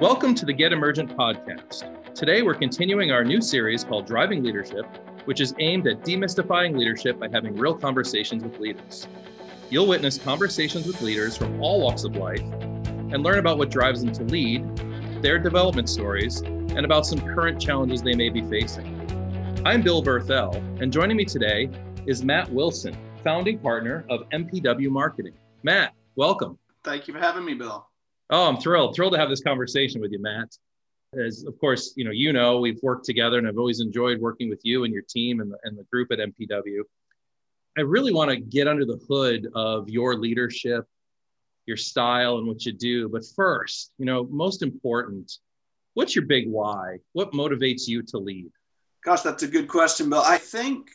Welcome to the Get Emergent podcast. Today, we're continuing our new series called Driving Leadership, which is aimed at demystifying leadership by having real conversations with leaders. You'll witness conversations with leaders from all walks of life and learn about what drives them to lead, their development stories, and about some current challenges they may be facing. I'm Bill Berthel, and joining me today is Matt Wilson, founding partner of MPW Marketing. Matt, welcome. Thank you for having me, Bill. Oh, I'm thrilled, thrilled to have this conversation with you, Matt. As of course, you know, you know, we've worked together and I've always enjoyed working with you and your team and the, and the group at MPW. I really want to get under the hood of your leadership, your style, and what you do. But first, you know, most important, what's your big why? What motivates you to lead? Gosh, that's a good question, Bill. I think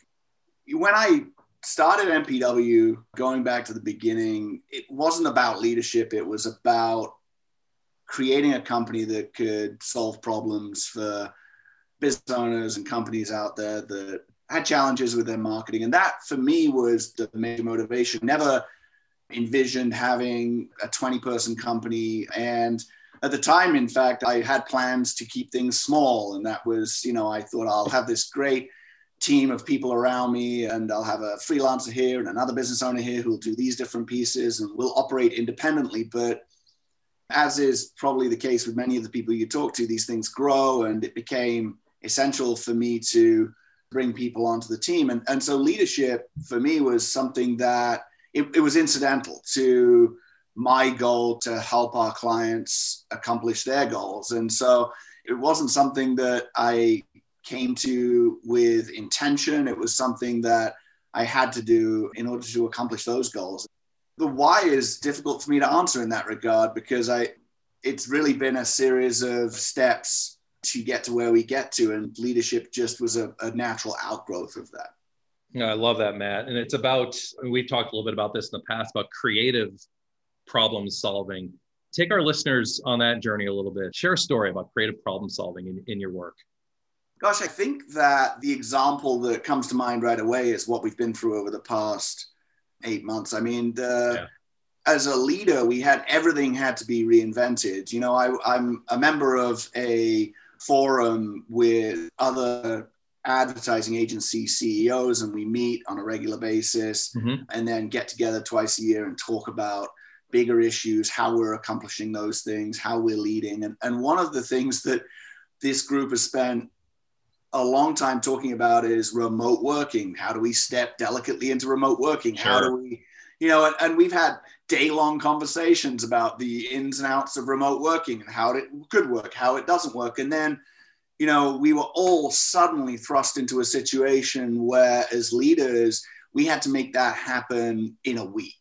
when I started MPW, going back to the beginning, it wasn't about leadership. It was about creating a company that could solve problems for business owners and companies out there that had challenges with their marketing. And that for me was the major motivation. Never envisioned having a 20 person company. And at the time, in fact, I had plans to keep things small. And that was, you know, I thought I'll have this great team of people around me and I'll have a freelancer here and another business owner here who will do these different pieces and we'll operate independently. But as is probably the case with many of the people you talk to, these things grow, and it became essential for me to bring people onto the team. And, and so leadership for me was something that it, it was incidental to my goal to help our clients accomplish their goals. And so it wasn't something that I came to with intention. It was something that I had to do in order to accomplish those goals the why is difficult for me to answer in that regard because I it's really been a series of steps to get to where we get to and leadership just was a, a natural outgrowth of that yeah, I love that, Matt. And it's about, we've talked a little bit about this in the past about creative problem solving. Take our listeners on that journey a little bit. Share a story about creative problem solving in, in your work. Gosh, I think that the example that comes to mind right away is what we've been through over the past eight months. I mean, the, yeah. as a leader, we had everything had to be reinvented. You know, I, I'm a member of a forum with other advertising agency CEOs, and we meet on a regular basis mm-hmm. and then get together twice a year and talk about bigger issues, how we're accomplishing those things, how we're leading. And, and one of the things that this group has spent a long time talking about is remote working. How do we step delicately into remote working? Sure. How do we, you know, and, and we've had day long conversations about the ins and outs of remote working and how it could work, how it doesn't work. And then, you know, we were all suddenly thrust into a situation where, as leaders, we had to make that happen in a week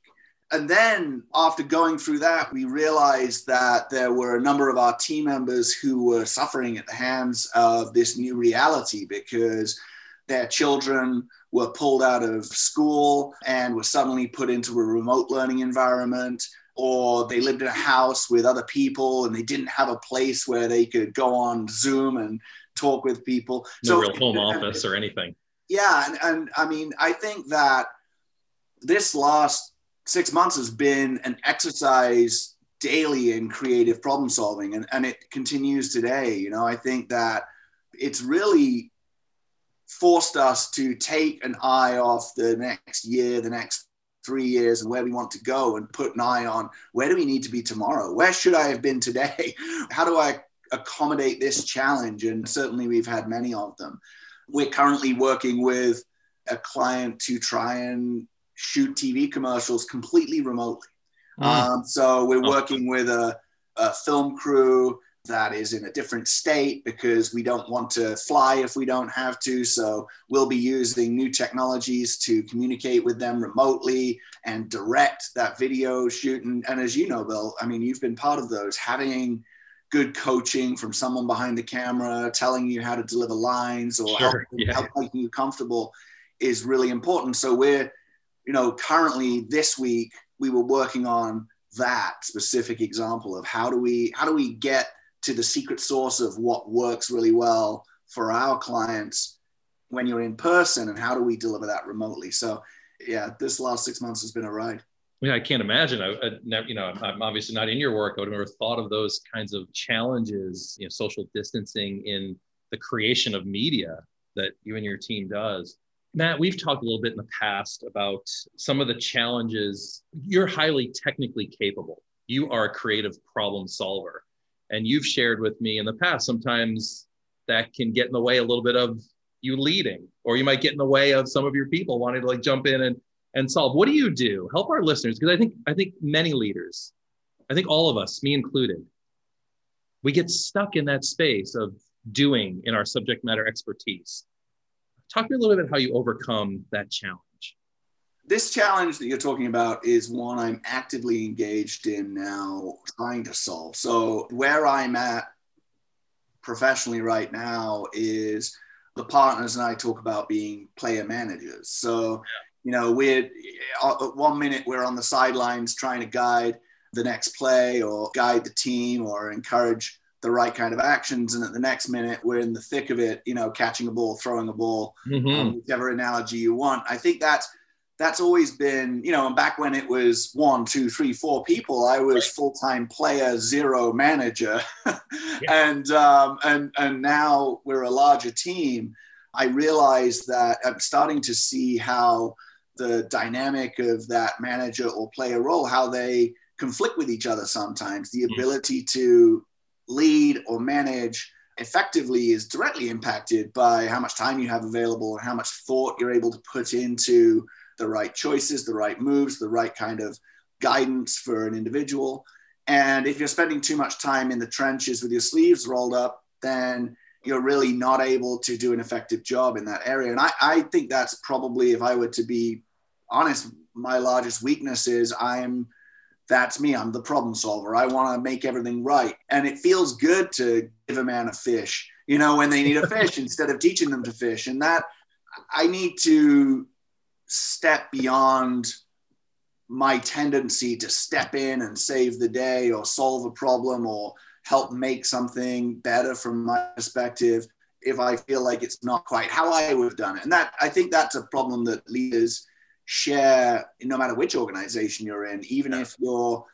and then after going through that, we realized that there were a number of our team members who were suffering at the hands of this new reality because their children were pulled out of school and were suddenly put into a remote learning environment or they lived in a house with other people and they didn't have a place where they could go on zoom and talk with people. No so, real home office or anything. Yeah and, and i mean i think that this last six months has been an exercise daily in creative problem solving and, and it continues today. You know i think that it's really forced us to take an eye off the next year the next three years and where we want to go and put an eye on where do we need to be tomorrow? Where should i have been today? How do i accommodate this challenge? And certainly we've had many of them. We're currently working with a client to try and shoot TV commercials completely remotely. Mm. Um, so we're working with a, a, film crew that is in a different state because we don't want to fly if we don't have to. So we'll be using new technologies to communicate with them remotely and direct that video shoot. And, and as you know, Bill, I mean, you've been part of those having good coaching from someone behind the camera telling you how to deliver lines or sure, help, yeah. help making you comfortable is really important. So we're you know, currently this week we were working on that specific example of how do we how do we get to the secret source of what works really well for our clients when you're in person and how do we deliver that remotely so yeah this last six months has been a ride mean, I can't imagine. I, I you know, I'm obviously not in your work. I would have never thought of those kinds of challenges, you know, social distancing in the creation of media that you and your team does. Matt, we've talked a little bit in the past about some of the challenges. You're highly technically capable. You are a creative problem solver. And you've shared with me in the past, sometimes that can get in the way a little bit of you leading, or you might get in the way of some of your people wanting to like jump in and, and solve. What do you do? Help our listeners, because I think I think many leaders, I think all of us, me included, we get stuck in that space of doing in our subject matter expertise Talk to me a little bit about how you overcome that challenge. This challenge that you're talking about is one I'm actively engaged in now, trying to solve. So, where I'm at professionally right now is the partners and I talk about being player managers. So, you know, we're uh, one minute we're on the sidelines trying to guide the next play or guide the team or encourage the right kind of actions. And at the next minute, we're in the thick of it, you know, catching a ball, throwing a ball, mm-hmm. um, whichever analogy you want. I think that's that's always been, you know, and back when it was one, two, three, four people, I was full time player, zero manager, yeah. and um, and and now we're a larger team. I realize that I'm starting to see how the dynamic of that manager or player role, how they conflict with each other sometimes. The mm. ability to lead or manage effectively is directly impacted by how much time you have available and how much thought you're able to put into the right choices, the right moves, the right kind of guidance for an individual. And if you're spending too much time in the trenches with your sleeves rolled up, then you're really not able to do an effective job in that area. And I, I think that's probably, if I were to be honest, my largest weakness is I'm that's me. I'm the problem solver. I want to make everything right. And it feels good to give a man a fish, you know, when they need a fish instead of teaching them to fish. And that I need to step beyond my tendency to step in and save the day or solve a problem or help make something better from my perspective if I feel like it's not quite how I would have done it. And that I think that's a problem that leaders share no matter which organization you're in even if you're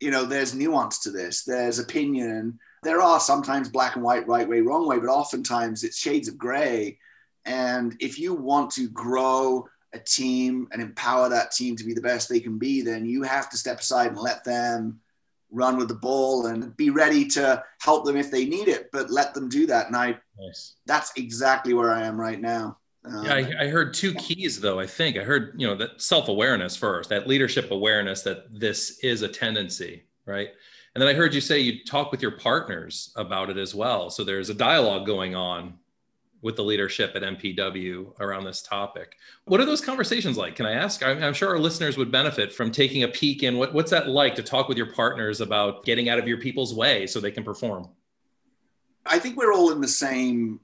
you know there's nuance to this there's opinion. There are sometimes black and white right way wrong way but oftentimes it's shades of gray. And if you want to grow a team and empower that team to be the best they can be then you have to step aside and let them run with the ball and be ready to help them if they need it but let them do that. And i nice. that's exactly where i am right now um, yeah, I, I, heard two keys though. I think I heard you know that self awareness first, that leadership awareness that this is a tendency, right? And then I heard you say you talk with your partners about it as well. So there's a dialogue going on with the leadership at MPW around this topic. What are those conversations like? Can I ask? I'm, I'm, sure our listeners would benefit from taking a peek in what, what's that like to talk with your partners about getting out of your people's way so they can perform. I think we're all in the same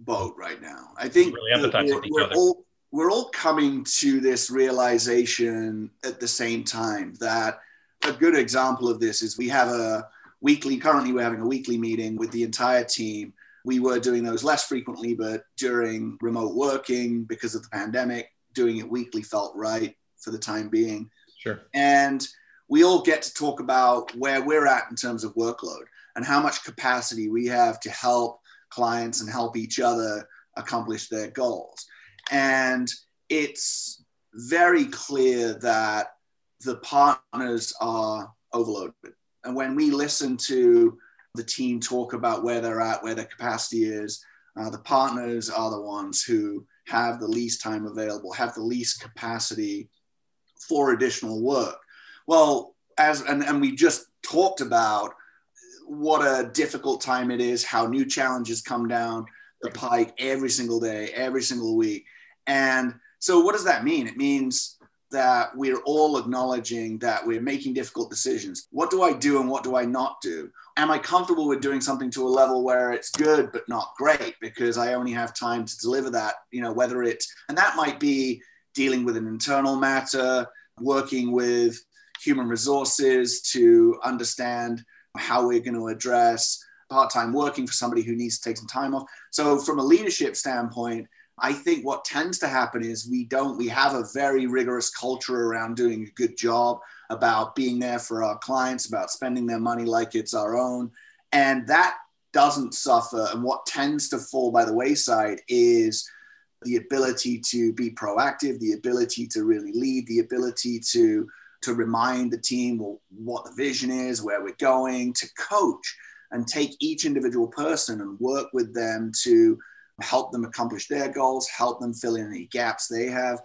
boat right now. I think really we're, we're all we're all coming to this realization at the same time that a good example of this is we have a weekly currently we're having a weekly meeting with the entire team. We were doing those less frequently but during remote working because of the pandemic doing it weekly felt right for the time being. Sure. And we all get to talk about where we're at in terms of workload and how much capacity we have to help clients and help each other accomplish their goals. And it's very clear that the partners are overloaded. And when we listen to the team talk about where they're at, where their capacity is, uh, the partners are the ones who have the least time available, have the least capacity for additional work. Well, as and, and we just talked about what a difficult time it is, how new challenges come down the pike every single day, every single week. And so, what does that mean? It means that we're all acknowledging that we're making difficult decisions. What do I do and what do I not do? Am I comfortable with doing something to a level where it's good but not great because I only have time to deliver that? You know, whether it's, and that might be dealing with an internal matter, working with human resources to understand how we're going to address part-time working for somebody who needs to take some time off. So from a leadership standpoint, I think what tends to happen is we don't, we have a very rigorous culture around doing a good job. about being there for our clients, about spending their money like it's our own. And that doesn't suffer. And what tends to fall by the wayside is the ability to be proactive, the ability to really lead, the ability to to remind the team what the vision is, where we're going, to coach and take each individual person and work with them to help them accomplish their goals, help them fill in any gaps they have.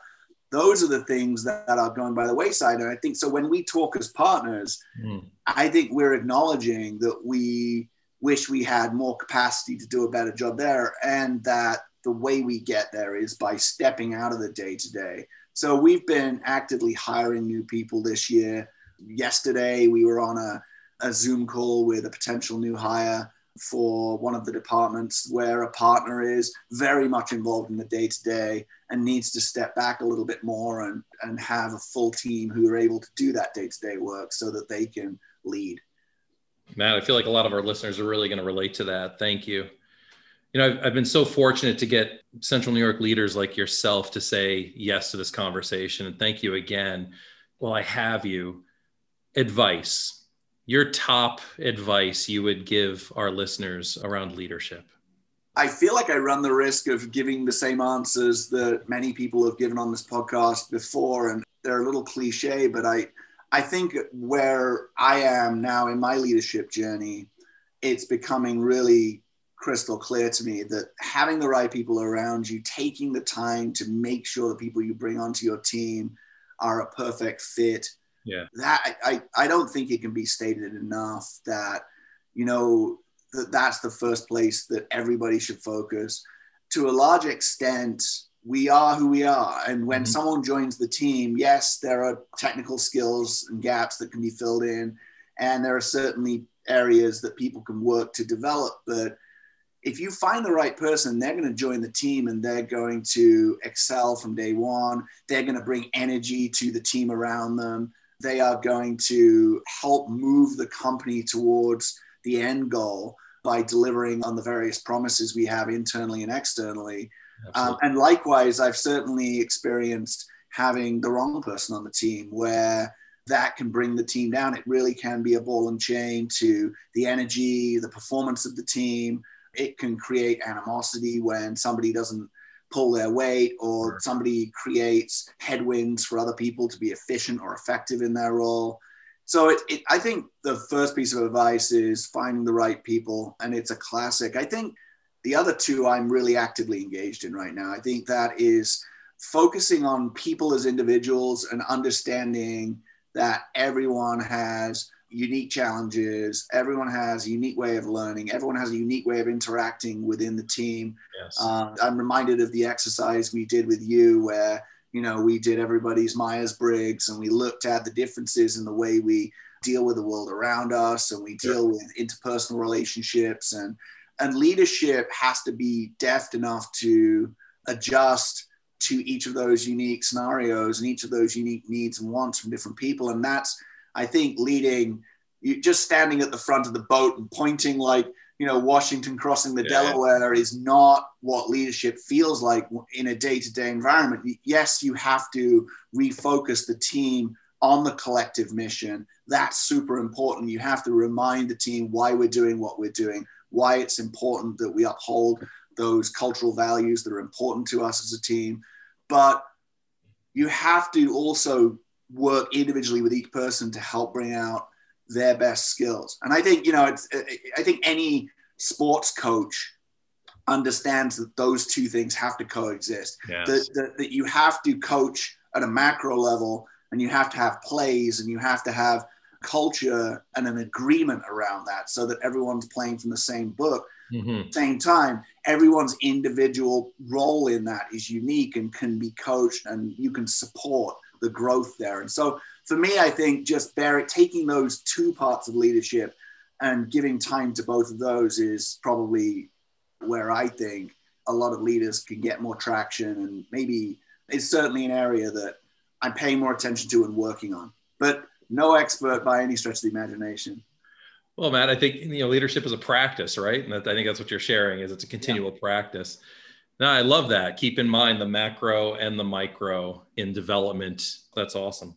Those are the things that, that are going by the wayside. And I think so when we talk as partners, mm. I think we're acknowledging that we wish we had more capacity to do a better job there and that the way we get there is by stepping out of the day to day. So we've been actively hiring new people this year. Yesterday, we were on a, a Zoom call with a potential new hire for one of the departments where a partner is very much involved in the day to day and needs to step back a little bit more and, and have a full team who are able to do that day to day work so that they can lead. Matt, I feel like a lot of our listeners are really going to relate to that. Thank you you know, I've, I've, been so fortunate to get Central New York leaders like yourself to say yes to this conversation. And thank you again. Well, I have you. Advice, your top advice you would give our listeners around leadership. I feel like I run the risk of giving the same answers that many people have given on this podcast before, and they're a little cliche, but I, I think where I am now in my leadership journey, it's becoming really crystal clear to me that having the right people around you, taking the time to make sure the people you bring onto your team are a perfect fit. Yeah. That I, I don't think it can be stated enough that, you know, that that's the first place that everybody should focus. To a large extent, we are who we are. And when mm-hmm. someone joins the team, yes, there are technical skills and gaps that can be filled in. And there are certainly areas that people can work to develop. But if you find the right person, they're going to join the team and they're going to excel from day one. They're going to bring energy to the team around them. They are going to help move the company towards the end goal by delivering on the various promises we have internally and externally. Um, and likewise, I've certainly experienced having the wrong person on the team where that can bring the team down. It really can be a ball and chain to the energy, the performance of the team, it can create animosity when somebody doesn't pull their weight or somebody creates headwinds for other people to be efficient or effective in their role. So it, it, I think the first piece of advice is finding the right people, and it's a classic. I think the other two I'm really actively engaged in right now. I think that is focusing on people as individuals and understanding that everyone has unique challenges. Everyone has a unique way of learning. Everyone has a unique way of interacting within the team. Yes. Uh, I'm reminded of the exercise we did with you where, you know, we did everybody's Myers Briggs and we looked at the differences in the way we deal with the world around us and we deal with interpersonal relationships and and leadership has to be deft enough to adjust to each of those unique scenarios and each of those unique needs and wants from different people and that's I think leading, you just standing at the front of the boat and pointing like, you know, Washington crossing the yeah. Delaware is not what leadership feels like in a day to day environment. Yes, you have to refocus the team on the collective mission. That's super important. You have to remind the team why we're doing what we're doing, why it's important that we uphold those cultural values that are important to us as a team. But you have to also work individually with each person to help bring out their best skills. And I think, you know, it's, I think any sports coach understands that those two things have to coexist. Yes. That, that, that you have to coach at a macro level and you have to have plays and you have to have culture and an agreement around that so that everyone's playing from the same book. Mm-hmm. Same time, everyone's individual role in that is unique and can be coached and you can support the growth there. And so for me, I think just bear, taking those two parts of leadership and giving time to both of those is probably where I think a lot of leaders can get more traction and maybe it's certainly an area that I'm paying more attention to and working on. But no expert by any stretch of the imagination. Well, Matt, I think you know leadership is a practice, right? And I think that's what you're sharing is it's a continual yeah. practice. No, I love that. Keep in mind the macro and the micro in development. That's awesome.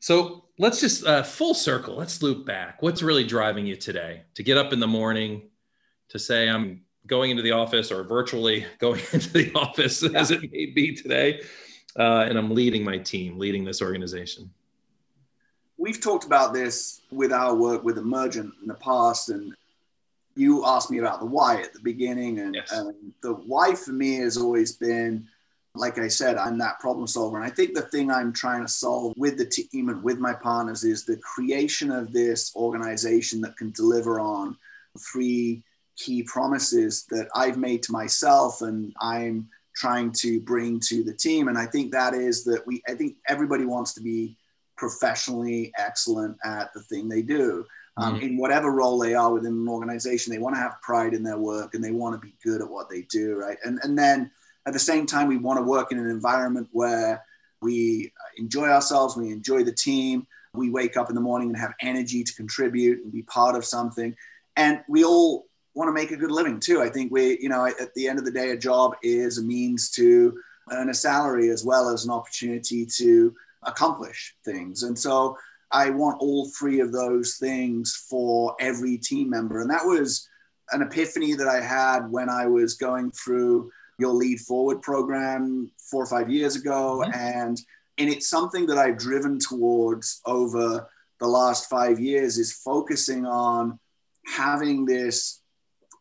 So let's just uh, full circle. Let's loop back. What's really driving you today to get up in the morning, to say I'm going into the office or virtually going into the office yeah. as it may be today, uh, and I'm leading my team, leading this organization. We've talked about this with our work with Emergent in the past, and you asked me about the why at the beginning, and, yes. and the why for me has always been like I said, I'm that problem solver. And I think the thing I'm trying to solve with the team and with my partners is the creation of this organization that can deliver on three key promises that I've made to myself and I'm trying to bring to the team. And I think that is that we, I think everybody wants to be professionally excellent at the thing they do. Um, mm-hmm. in whatever role they are within an organization, they want to have pride in their work and they want to be good at what they do, right? And and then at the same time, we want to work in an environment where we enjoy ourselves, we enjoy the team, we wake up in the morning and have energy to contribute and be part of something. And we all want to make a good living too. I think we, you know, at the end of the day, a job is a means to earn a salary as well as an opportunity to accomplish things. And so I want all three of those things for every team member. And that was an epiphany that I had when I was going through your lead forward program four or five years ago. Mm-hmm. And, and it's something that I've driven towards over the last five years is focusing on having this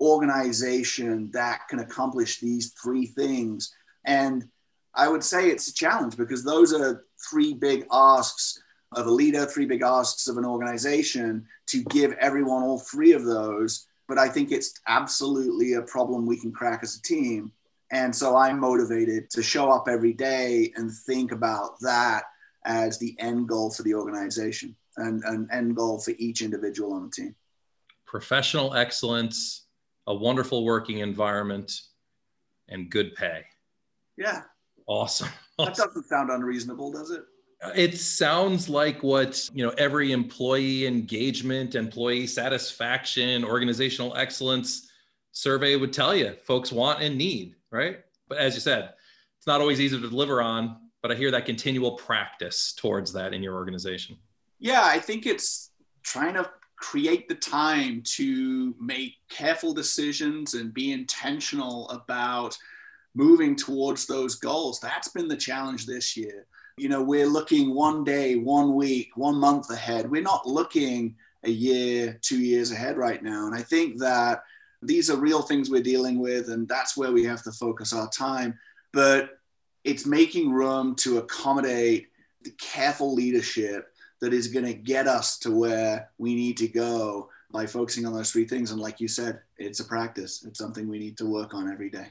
organization that can accomplish these three things. And I would say it's a challenge because those are three big asks of a leader, three big asks of an organization to give everyone all three of those. But I think it's absolutely a problem we can crack as a team. And so I'm motivated to show up every day and think about that as the end goal for the organization and an end goal for each individual on the team. Professional excellence, a wonderful working environment, and good pay. Yeah. Awesome. That doesn't sound unreasonable, does it? It sounds like what, you know, every employee engagement, employee satisfaction, organizational excellence survey would tell you folks want and need right? But as you said, it's not always easy to deliver on, but I hear that continual practice towards that in your organization. Yeah, I think it's trying to create the time to make careful decisions and be intentional about moving towards those goals. That's been the challenge this year. You know, we're looking one day, one week, one month ahead. We're not looking a year, two years ahead right now. And I think that these are real things we're dealing with, and that's where we have to focus our time. But it's making room to accommodate the careful leadership that is going to get us to where we need to go by focusing on those three things. And like you said, it's a practice, it's something we need to work on every day.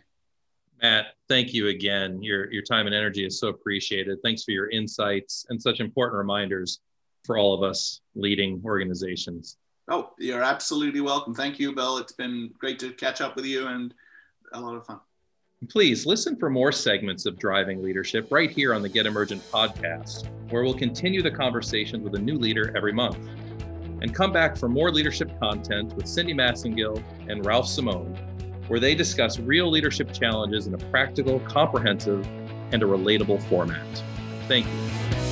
Matt, thank you again. Your, your time and energy is so appreciated. Thanks for your insights and such important reminders for all of us leading organizations. Oh, you're absolutely welcome. Thank you, Bill. It's been great to catch up with you and a lot of fun. Please listen for more segments of Driving Leadership right here on the Get Emergent podcast, where we'll continue the conversation with a new leader every month. And come back for more leadership content with Cindy Massengill and Ralph Simone, where they discuss real leadership challenges in a practical, comprehensive, and a relatable format. Thank you.